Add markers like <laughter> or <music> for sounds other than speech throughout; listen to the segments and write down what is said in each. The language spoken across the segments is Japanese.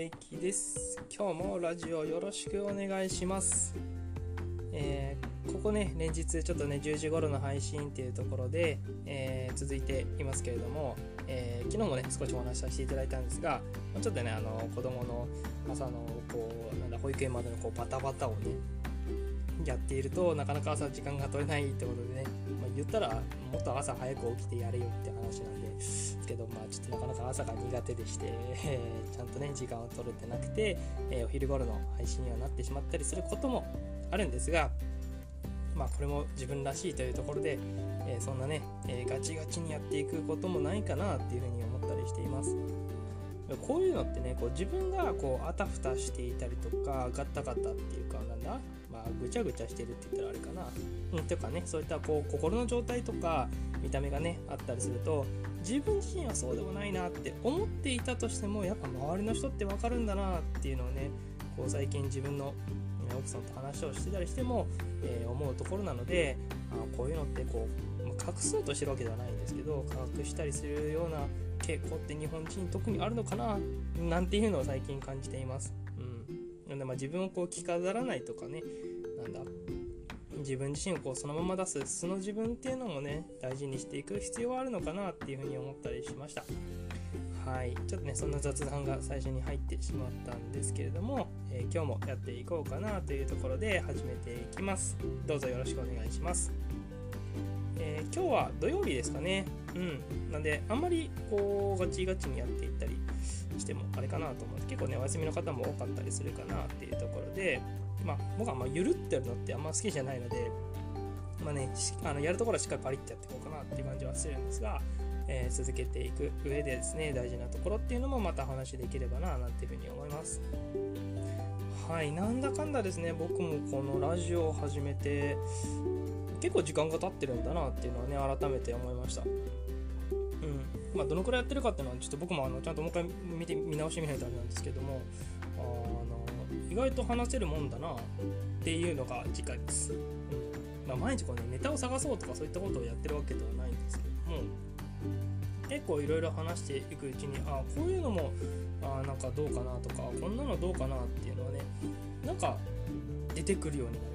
めきです。今日もラジオよろしくお願いします。えー、ここね連日ちょっとね10時頃の配信っていうところで、えー、続いていますけれども、えー、昨日もね少しお話しさせていただいたんですがちょっとねあの子供の朝のこうなんだ保育園までのこうバタバタをねやっているとなかなか朝時間が取れないってことでね、まあ、言ったらもっと朝早く起きてやれよって話なんですけどまあちょっとなかなか朝が苦手でして、えー、ちゃんとね時間を取れてなくて、えー、お昼頃の配信にはなってしまったりすることもあるんですがまあこれも自分らしいというところで、えー、そんなね、えガチガチにやっていくこともないかなっていうふうに思ったりしています。こういうのってねこう自分がこうあたふたしていたりとかガタガタっていうかなんだぐちゃぐちゃしてるって言ったらあれかなうんていうかねそういったこう心の状態とか見た目がねあったりすると自分自身はそうでもないなって思っていたとしてもやっぱ周りの人って分かるんだなっていうのをねこう最近自分の奥さんと話をしてたりしても、えー、思うところなのであこういうのってこう、隠そうとしてるわけではないんですけど隠したりするような傾向って日本人特にあるのかななんていうのを最近感じています。うん、なんでまあ自分をこう着飾らないとかねなんだ。自分自身をこうそのまま出す素の自分っていうのもね大事にしていく必要はあるのかなっていうふうに思ったりしました。はい。ちょっとねそんな雑談が最初に入ってしまったんですけれども、えー、今日もやっていこうかなというところで始めていきます。どうぞよろしくお願いします。えー、今日は土曜日ですかね。うん。なんで、あんまりこう、ガチガチにやっていったりしてもあれかなと思って、結構ね、お休みの方も多かったりするかなっていうところで、まあ、僕はまあ、ゆるってるのってあんま好きじゃないので、まあね、あのやるところはしっかりパリッとやっていこうかなっていう感じはするんですが、えー、続けていく上でですね、大事なところっていうのもまた話できればな、なんていうふうに思います。はい、なんだかんだですね、僕もこのラジオを始めて、結構時間が経ってるんだなっていうのはね改めて思いました。うん。まあどのくらいやってるかっていうのはちょっと僕もあのちゃんともう一回見て見直してみないとあれなんですけどもあの意外と話せるもんだなっていうのが次回です、うん。まあ、毎日こうねネタを探そうとかそういったことをやってるわけではないんですけども結構いろいろ話していくうちにあこういうのもあなんかどうかなとかこんなのどうかなっていうのはねなんか出てくるようにな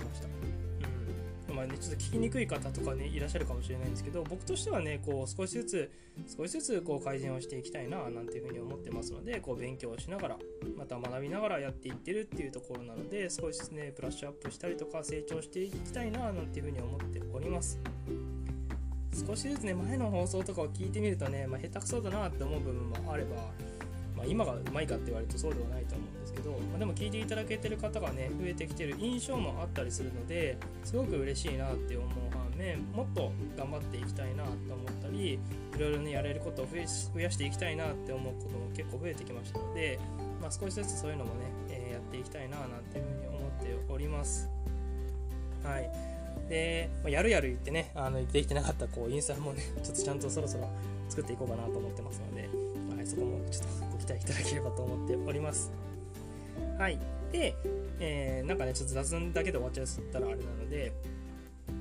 まあね、ちょっと聞きにくい方とかねいらっしゃるかもしれないんですけど僕としてはねこう少しずつ少しずつこう改善をしていきたいななんていうふうに思ってますのでこう勉強をしながらまた学びながらやっていってるっていうところなので少しずつねブラッシュアップしたりとか成長していきたいななんていうふうに思っております。少しずつね前の放送とかを聞いてみるとね、まあ、下手くそだなって思う部分もあればまあ、今がうまいかって言われるとそうではないと思うんですけど、まあ、でも聞いていただけてる方がね増えてきてる印象もあったりするのですごく嬉しいなって思う反面もっと頑張っていきたいなと思ったりいろいろねやれることを増やしていきたいなって思うことも結構増えてきましたので、まあ、少しずつそういうのもね、えー、やっていきたいななんていうふうに思っております。はい。で、ま、やるやる言ってねあのできてなかったこうインスタもねちょっとちゃんとそろそろ作っていこうかなと思ってますので、そこもちょっとご期待いただければと思っております。はい。で、えー、なんかね、ちょっと雑談だけで終わっちゃったらあれなので、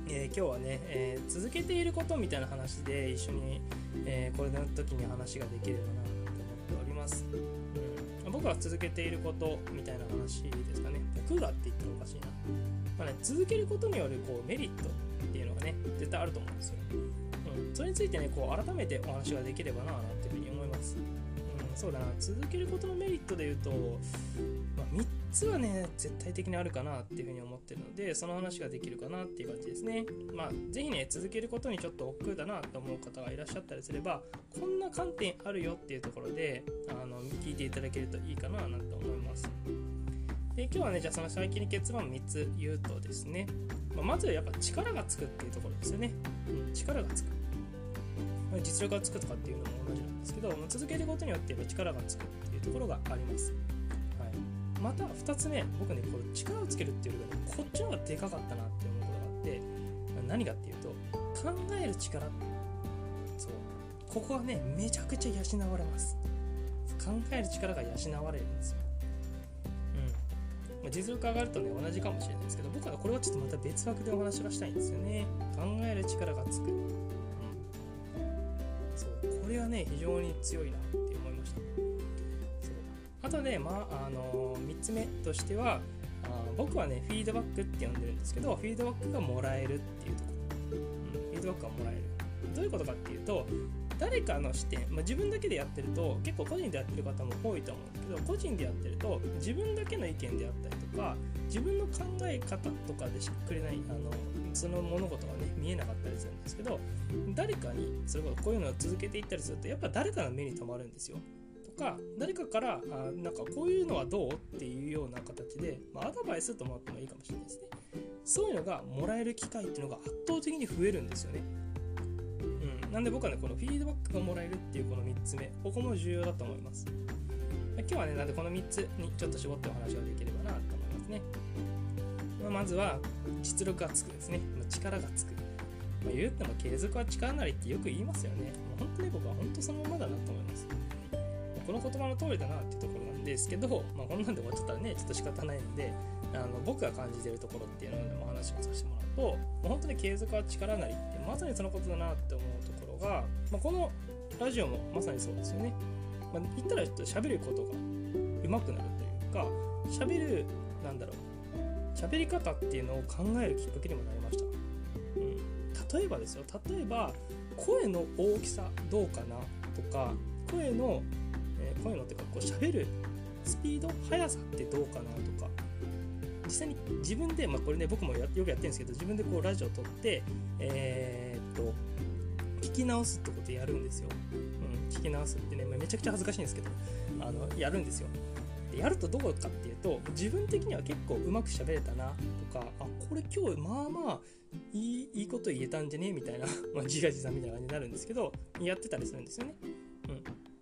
えー、今日はね、えー、続けていることみたいな話で一緒に、えー、これの時に話ができればなと思っております、うん。僕は続けていることみたいな話ですかね。僕がって言ったらおかしいな。まあね、続けることによるこうメリットっていうのがね、絶対あると思うんですよ。うん、それについてね、こう改めてお話ができればななんていうふうに思います。そうだな。続けることのメリットで言うと、まあ、3つはね絶対的にあるかなっていうふうに思ってるのでその話ができるかなっていう感じですね。まあ是非ね続けることにちょっと億劫だなと思う方がいらっしゃったりすればこんな観点あるよっていうところであの聞いていただけるといいかななんて思います。で今日はねじゃあその最近に結論3つ言うとですね、まあ、まずやっぱ力がつくっていうところですよね、うん、力がつく。実力がつくとかっていうのも同じなんですけど、ま続けることによって力がつくっていうところがあります。はい、また2つ目、僕ね、これ力をつけるっていうよりこっちの方がでかかったなって思うことがあって、何かっていうと、考える力、そう、ここはね、めちゃくちゃ養われます。考える力が養われるんですよ。実力上がるとね、同じかもしれないですけど、僕はこれはちょっとまた別枠でお話がしたいんですよね。考える力がつく。ね非常に強いなって思いました。そう。あとで、まああの3つ目としてはあ僕はねフィードバックって呼んでるんですけどフィードバックがもらえるっていうところ、うん、フィードバックがもらえる。どういうことかっていうと誰かの視点、まあ、自分だけでやってると結構個人でやってる方も多いと思うんですけど個人でやってると自分だけの意見であったりとか自分の考え方とかでしっくれないあのその物事がね見えなかったりするんですけど誰かにそれこそこういうのを続けていったりするとやっぱ誰かの目に留まるんですよとか誰かからあなんかこういうのはどうっていうような形で、まあ、アドバイスと思ってもいいかもしれないですねそういうのがもらえる機会っていうのが圧倒的に増えるんですよねうんなんで僕はね、このフィードバックがもらえるっていうこの3つ目、ここも重要だと思います。今日はね、なんでこの3つにちょっと絞ってお話ができればなと思いますね。ままずは、実力がつくですね。力がつく。まあ、言っても継続は力なりってよく言いますよね。本当に僕は本当そのままだなと思います。この言葉の通りだなっていうところなんですけど、まあ、こんなんで終わっちゃったらね、ちょっと仕方ないので、あの僕が感じてるところっていうのでも話をさせてもらうと、まあ、本当に継続は力なりってまさにそのことだなって思うところが、まあ、このラジオもまさにそうですよね。まあ、言ったらちょっと喋ることが上手くなるというか、喋る、なんだろう、喋り方っていうのを考えるきっかけにもなりました。うん、例えばですよ、例えば、声の大きさどうかなとか、声の、えー、声のっていうか、こう喋るスピード、速さってどうかなとか、実際に自分で、まあ、これね、僕もよくやってるんですけど、自分でこうラジオを撮って、えー、っと、聞き直すってことやるんですよ。うん、聞き直すってね、めちゃくちゃ恥ずかしいんですけど、あの、やるんですよ。でやるとどうかっていうと、自分的には結構うまく喋れたなとか、あ、これ今日まあまあいいいいこと言えたんじゃねみたいな、<laughs> まあ、自画自賛みたいな感じになるんですけど、やってたりするんですよね。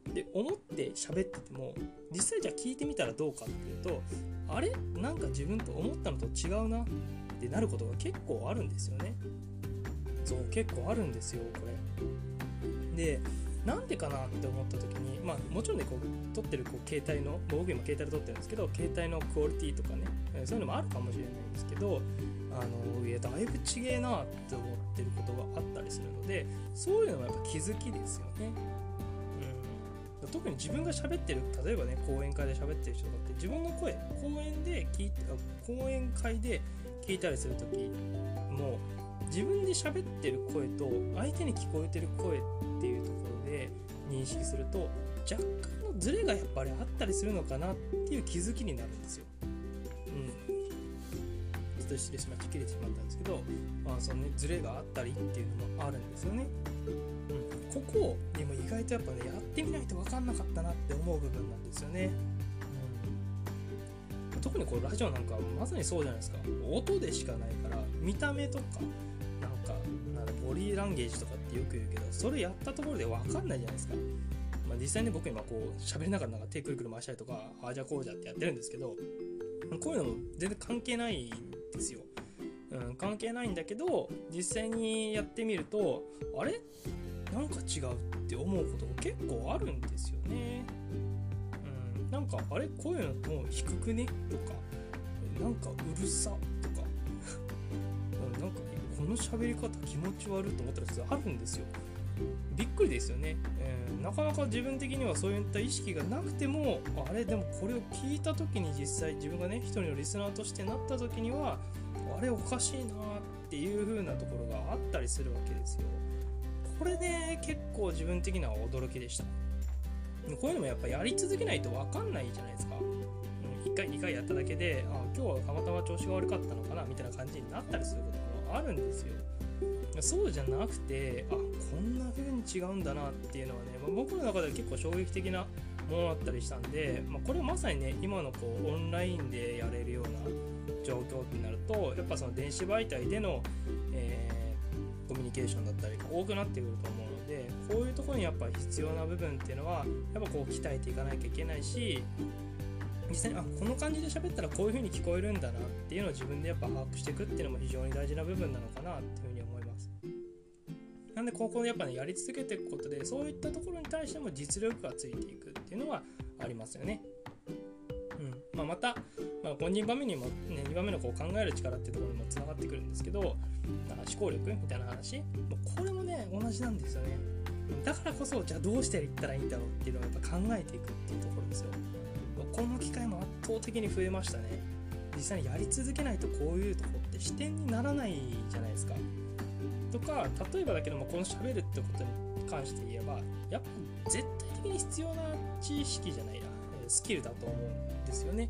うん。で、思って喋ってても、実際じゃあ聞いてみたらどうかっていうと、あれ？なんか自分と思ったのと違うなってなることが結構あるんですよね。そう、結構あるんですよ、これ。でなんでかなって思った時にまあもちろんねこう撮ってるこう携帯の僕今携帯で撮ってるんですけど携帯のクオリティとかねそういうのもあるかもしれないんですけどあのいやだいぶ違えなって思ってることがあったりするのでそういうのはやっぱ気づきですよね。うん、特に自分が喋ってる例えばね講演会で喋ってる人だって自分の声講演で聞いて講演会で聞いたりする時も自分で喋ってる声と相手に聞こえてる声っていうと認識すると若干のズレがやっぱりあったりするのかなっていう気づきになるんですよ。うん。ちょっと失礼しました切れてしまったんですけど、まあそのね、ズレがあったりっていうのもあるんですよね。うん、ここにも意外とやっぱねやってみないと分かんなかったなって思う部分なんですよね。うん、特にこうラジオなんかまさにそうじゃないですか音でしかないから見た目とかボディーランゲージとかってよく言うけどそれやったところで分かんないじゃないですか、まあ、実際に僕今こう喋りながらなんか手くるくる回したりとかああじゃこうじゃってやってるんですけどこういうのも全然関係ないんですよ、うん、関係ないんだけど実際にやってみるとあれ？なんか違うって思うことが結構あるんですよね。うんなんかあれ？声のトーン低くね？とかなんかうるさ？とか。<laughs> なんかこの喋り方気持ち悪いと思ったら普通あるんですよ。びっくりですよね、えー、なかなか自分的にはそういった意識がなくてもあれでもこれを聞いた時に実際自分がね一人のリスナーとしてなった時にはあれおかしいなっていう風なところがあったりするわけですよ。これね結構自分的には驚きでした。こういうのもやっぱやり続けないと分かんないじゃないですか。1回2回やっただけであ今日はたまたま調子が悪かったのかなみたいな感じになったりすることあるんですよ。そうじゃなくてあこんな風に違うんだなっていうのはね、まあ、僕の中では結構衝撃的なものだったりしたんで、まあ、これはまさにね今のこうオンラインでやれるような状況ってなるとやっぱその電子媒体での、えー、コミュニケーションだったりが多くなってくると思うのでこういうところにやっぱ必要な部分っていうのはやっぱこう鍛えていかなきゃいけないし実際にあこの感じで喋ったらこういう風に聞こえるんだなっていうのを自分でやっぱ把握していくっていうのも非常に大事な部分なのかなっていう風に思います。なんで高校でやっぱねやり続けていくことでそういったところに対しても実力がついていくっていうのはありますよね。うん。まあ、また、まあ、2番目にも、ね、2番目のこう考える力っていうところにもつながってくるんですけどなんか思考力みたいな話。もうこれもね同じなんですよね。だからこそじゃあどうしていったらいいんだろうっていうのをやっぱ考えていくっていうところですよ。この機会も圧倒的に増えましたね。実際にやり続けないとこういうとこって視点にならないじゃないですか。とか例えばだけどもこの喋るってことに関して言えばやっぱ絶対的に必要な知識じゃないな。スキルだと思うんですよね。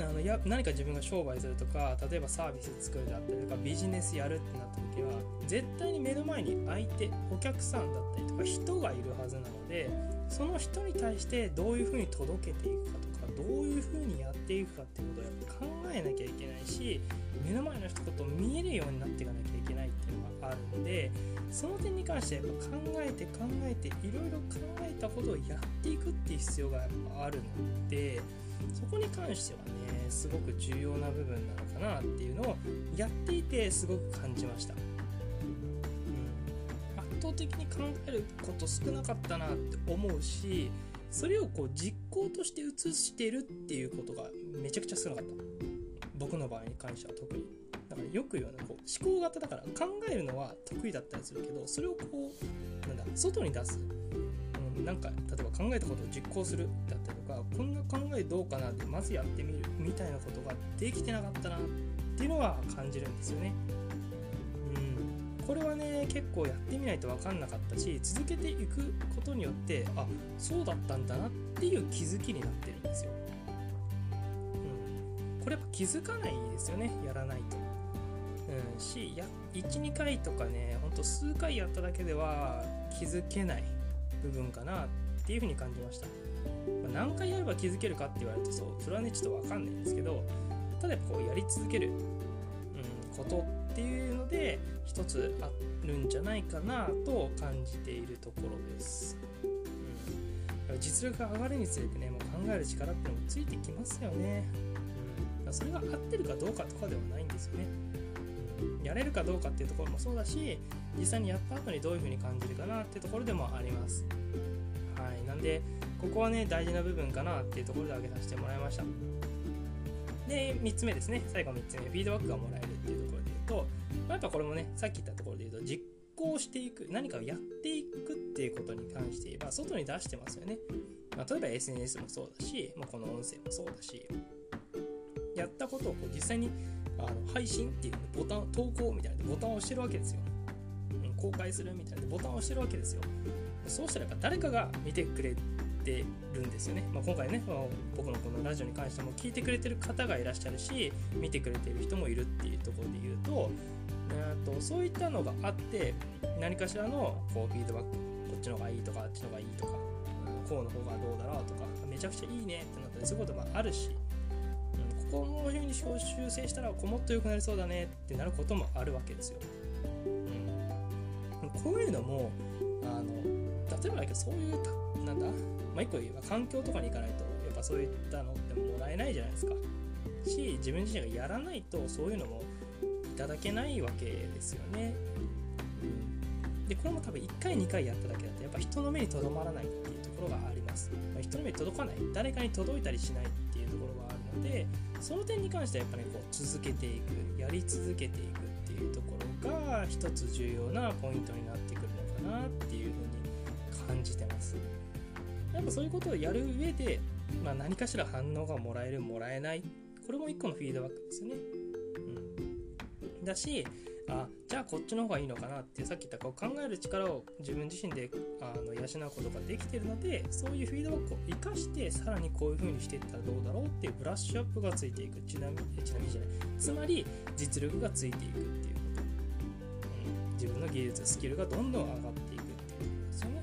あのや何か自分が商売するとか例えばサービス作るだったりとかビジネスやるってなった時は絶対に目の前に相手お客さんだったりとか人がいるはずなのでその人に対してどういうふうに届けていくかとかどういうふうにやっていくかっていうことをやっぱ考えなきゃいけないし目の前の人と見えるようになっていかなきゃいけないっていうのがあるのでその点に関してやっぱ考えて考えていろいろ考えたことをやっていくっていう必要がやっぱあるのでそこに関してはねすごく重要な部分なのかなっていうのをやっていてすごく感じました、うん、圧倒的に考えること少なかったなって思うしそれをこう実行として移してるっていうことがめちゃくちゃ少なかった。僕の場合に関しては特に。だからよく言うのはこう思考型だから考えるのは得意だったりするけどそれをこうなんだ外に出す。なんか例えば考えたことを実行するだったりとかこんな考えどうかなってまずやってみるみたいなことができてなかったなっていうのは感じるんですよね。うん、これはね結構やってみないと分かんなかったし続けていくことによってあそうだったんだなっていう気づきになってるんですよ。うん、これやっぱ気づかないですよねやらないと。うん、しや12回とかねほんと数回やっただけでは気づけない部分かなっていうふうに感じました、まあ、何回やれば気づけるかって言われるとそうそれはねちょっと分かんないんですけどただこうやり続ける、うん、ことっていうので一つあるんじゃないかなと感じているところです、うん、実力が上がるにつれてねもう考える力ってのもついてきますよね、うん、それが合ってるかどうかとかではないんですよね。やれるかどうかっていうところもそうだし実際にやった後にどういう風に感じるかなっていうところでもあります。はい。なんでここはね大事な部分かなっていうところで挙げさせてもらいました。で3つ目ですね。最後3つ目。フィードバックがもらえるっていうところで言うと、まあ、やっぱこれもねさっき言ったところで言うと実行していく何かをやっていくっていうことに関して言えば外に出してますよね、まあ、例えば SNS もそうだし、まあ、この音声もそうだしやったことをこう実際にあの配信っていうボタン投稿みたいなボタンを押してるわけですよ、うん、公開するみたいな。ボタンを押してるわけですよ。そうしたらやっぱ誰かが見てくれてるんですよね、まあ、今回ね、まあ、僕のこのラジオに関しても聞いてくれてる方がいらっしゃるし見てくれてる人もいるっていうところで言うととそういったのがあって何かしらのこうフィードバックこっちの方がいいとかあっちの方がいいとか、こうの方がどうだろうとかめちゃくちゃいいねってなったりそういうこともあるしこの風に修正したらこもっと良くなりそうだねってなることもあるわけですよ。うん、こういうのもあの例えばだけどそういうなんだ？まあ一個言えば環境とかに行かないとやっぱそういったのってもらえないじゃないですか。し自分自身がやらないとそういうのもいただけないわけですよね。でこれも多分1回2回やっただけだとやっぱ人の目にとどまらないっていうところがあります。まあ、人の目に届かない誰かに届いたりしないっていうところがあるのでその点に関してはやっぱりこう続けていくやり続けていくっていうところが一つ重要なポイントになってくるのかなっていうふうに感じてます。やっぱそういうことをやる上で、まあ、何かしら反応がもらえるもらえない。これも一個のフィードバックですよね、うん、だしあじゃあこっちの方がいいのかなってさっき言ったこう考える力を自分自身であの養うことができてるのでそういうフィードバックを生かしてさらにこういう風にしていったらどうだろうっていうブラッシュアップがついていく。ちなみにちなみにじゃない。つまり実力がついていくっていうこと、うん、自分の技術スキルがどんどん上がっていくっていう。ことですよね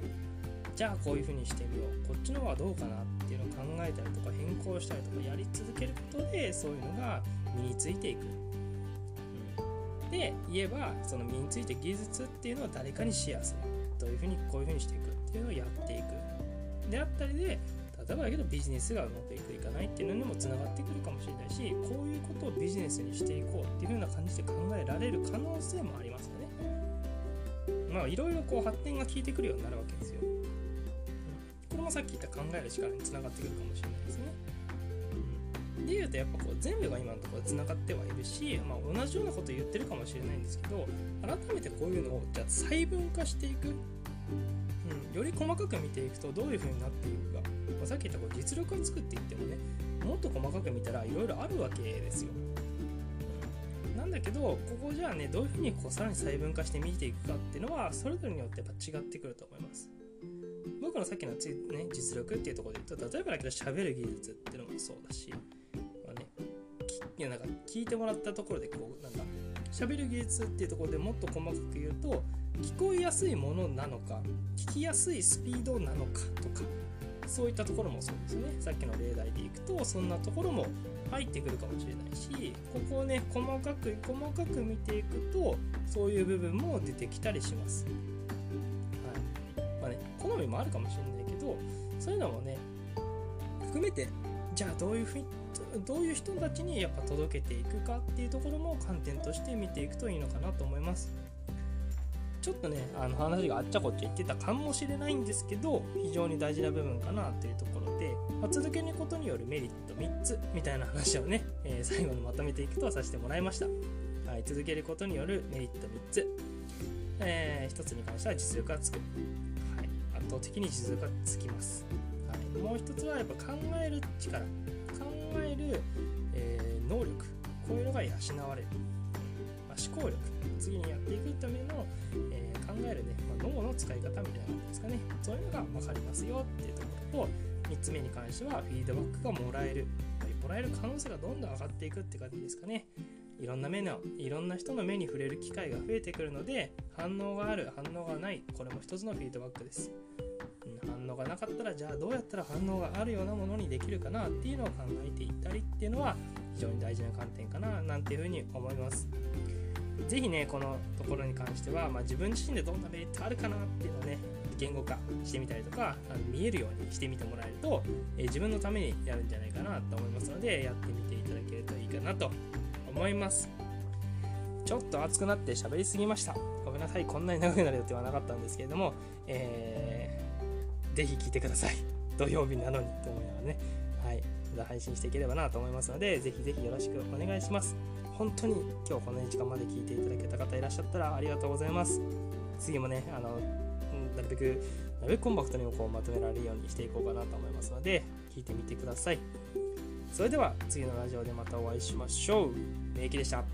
じゃあこういう風にしてみよう。こっちの方はどうかなっていうのを考えたりとか変更したりとかやり続けることでそういうのが身についていく。で言えばその身について技術っていうのを誰かにシェアする。どういうふうにこういうふうにしていくっていうのをやっていく。であったりで例えばだけどビジネスがうまくいくいかないっていうのにもつながってくるかもしれないしこういうことをビジネスにしていこうっていうふうな感じで考えられる可能性もありますよね。まあいろいろこう発展が効いてくるようになるわけですよ、これもさっき言った考える力につながってくるかもしれないですね。で言うとやっぱこう全部が今のところつながってはいるし、まあ、同じようなこと言ってるかもしれないんですけど改めてこういうのをじゃあ細分化していく。うん、より細かく見ていくとどういう風になっていくか、まあ、さっき言ったこう実力を作っていってもねもっと細かく見たらいろいろあるわけですよ。なんだけどここじゃあねどういう風にこうさらに細分化して見ていくかっていうのはそれぞれによってやっぱ違ってくると思います。僕のさっきのつ、ね、実力っていうところで言うと例えばだけど喋る技術っていうのもそうだし、いやなんか聞いてもらったところでこうなんか喋る技術っていうところでもっと細かく言うと聞こえやすいものなのか聞きやすいスピードなのかとかそういったところもそうですね。さっきの例題でいくとそんなところも入ってくるかもしれないしここをね細かく細かく見ていくとそういう部分も出てきたりします、はい。まあね、好みもあるかもしれないけどそういうのもね含めてじゃあどういうふうにどういう人たちにやっぱ届けていくかっていうところも観点として見ていくといいのかなと思います。ちょっとねあの話があっちゃこっちゃ言ってたかもしれないんですけど非常に大事な部分かなというところで、まあ、続けることによるメリット3つみたいな話をね、<laughs> えー、最後にまとめていくとさせてもらいました、はい、続けることによるメリット3つ、えー、1つに関しては実力がつく、はい、圧倒的に実力がつきます、もう1つはやっぱ考える力。考える、えー、能力。こういうのが養われる。思考力。次にやっていくための、えー、考えるね、まあ、脳の使い方みたいな感じですかね。そういうのが分かりますよっていうところ。と3つ目に関してはフィードバックがもらえる。もらえる可能性がどんどん上がっていくって感じですかね。いろんな目のいろんな人の目に触れる機会が増えてくるので反応がある反応がない。これも一つのフィードバックです、反応がなかったらじゃあどうやったら反応があるようなものにできるかなっていうのを考えていったりっていうのは非常に大事な観点かななんていうふうに思います。ぜひねこのところに関しては、まあ、自分自身でどんなメリットあるかなっていうのをね言語化してみたりとかあの見えるようにしてみてもらえると、えー、自分のためにやるんじゃないかなと思いますのでやってみていただけるといいかなと思います。ちょっと熱くなって喋りすぎました。ごめんなさい。こんなに長くなる予定はなかったんですけれども、えー、ぜひ聞いてください <laughs> 土曜日なのにと思いながらねはいまた配信していければなと思いますのでぜひぜひよろしくお願いします本当に今日この時間まで聞いていただけた方いらっしゃったらありがとうございます。次もね、あのなるべく、なるべくコンパクトにこうまとめられるようにしていこうかなと思いますので、聞いてみてください。それでは次のラジオでまたお会いしましょう。名駅でした。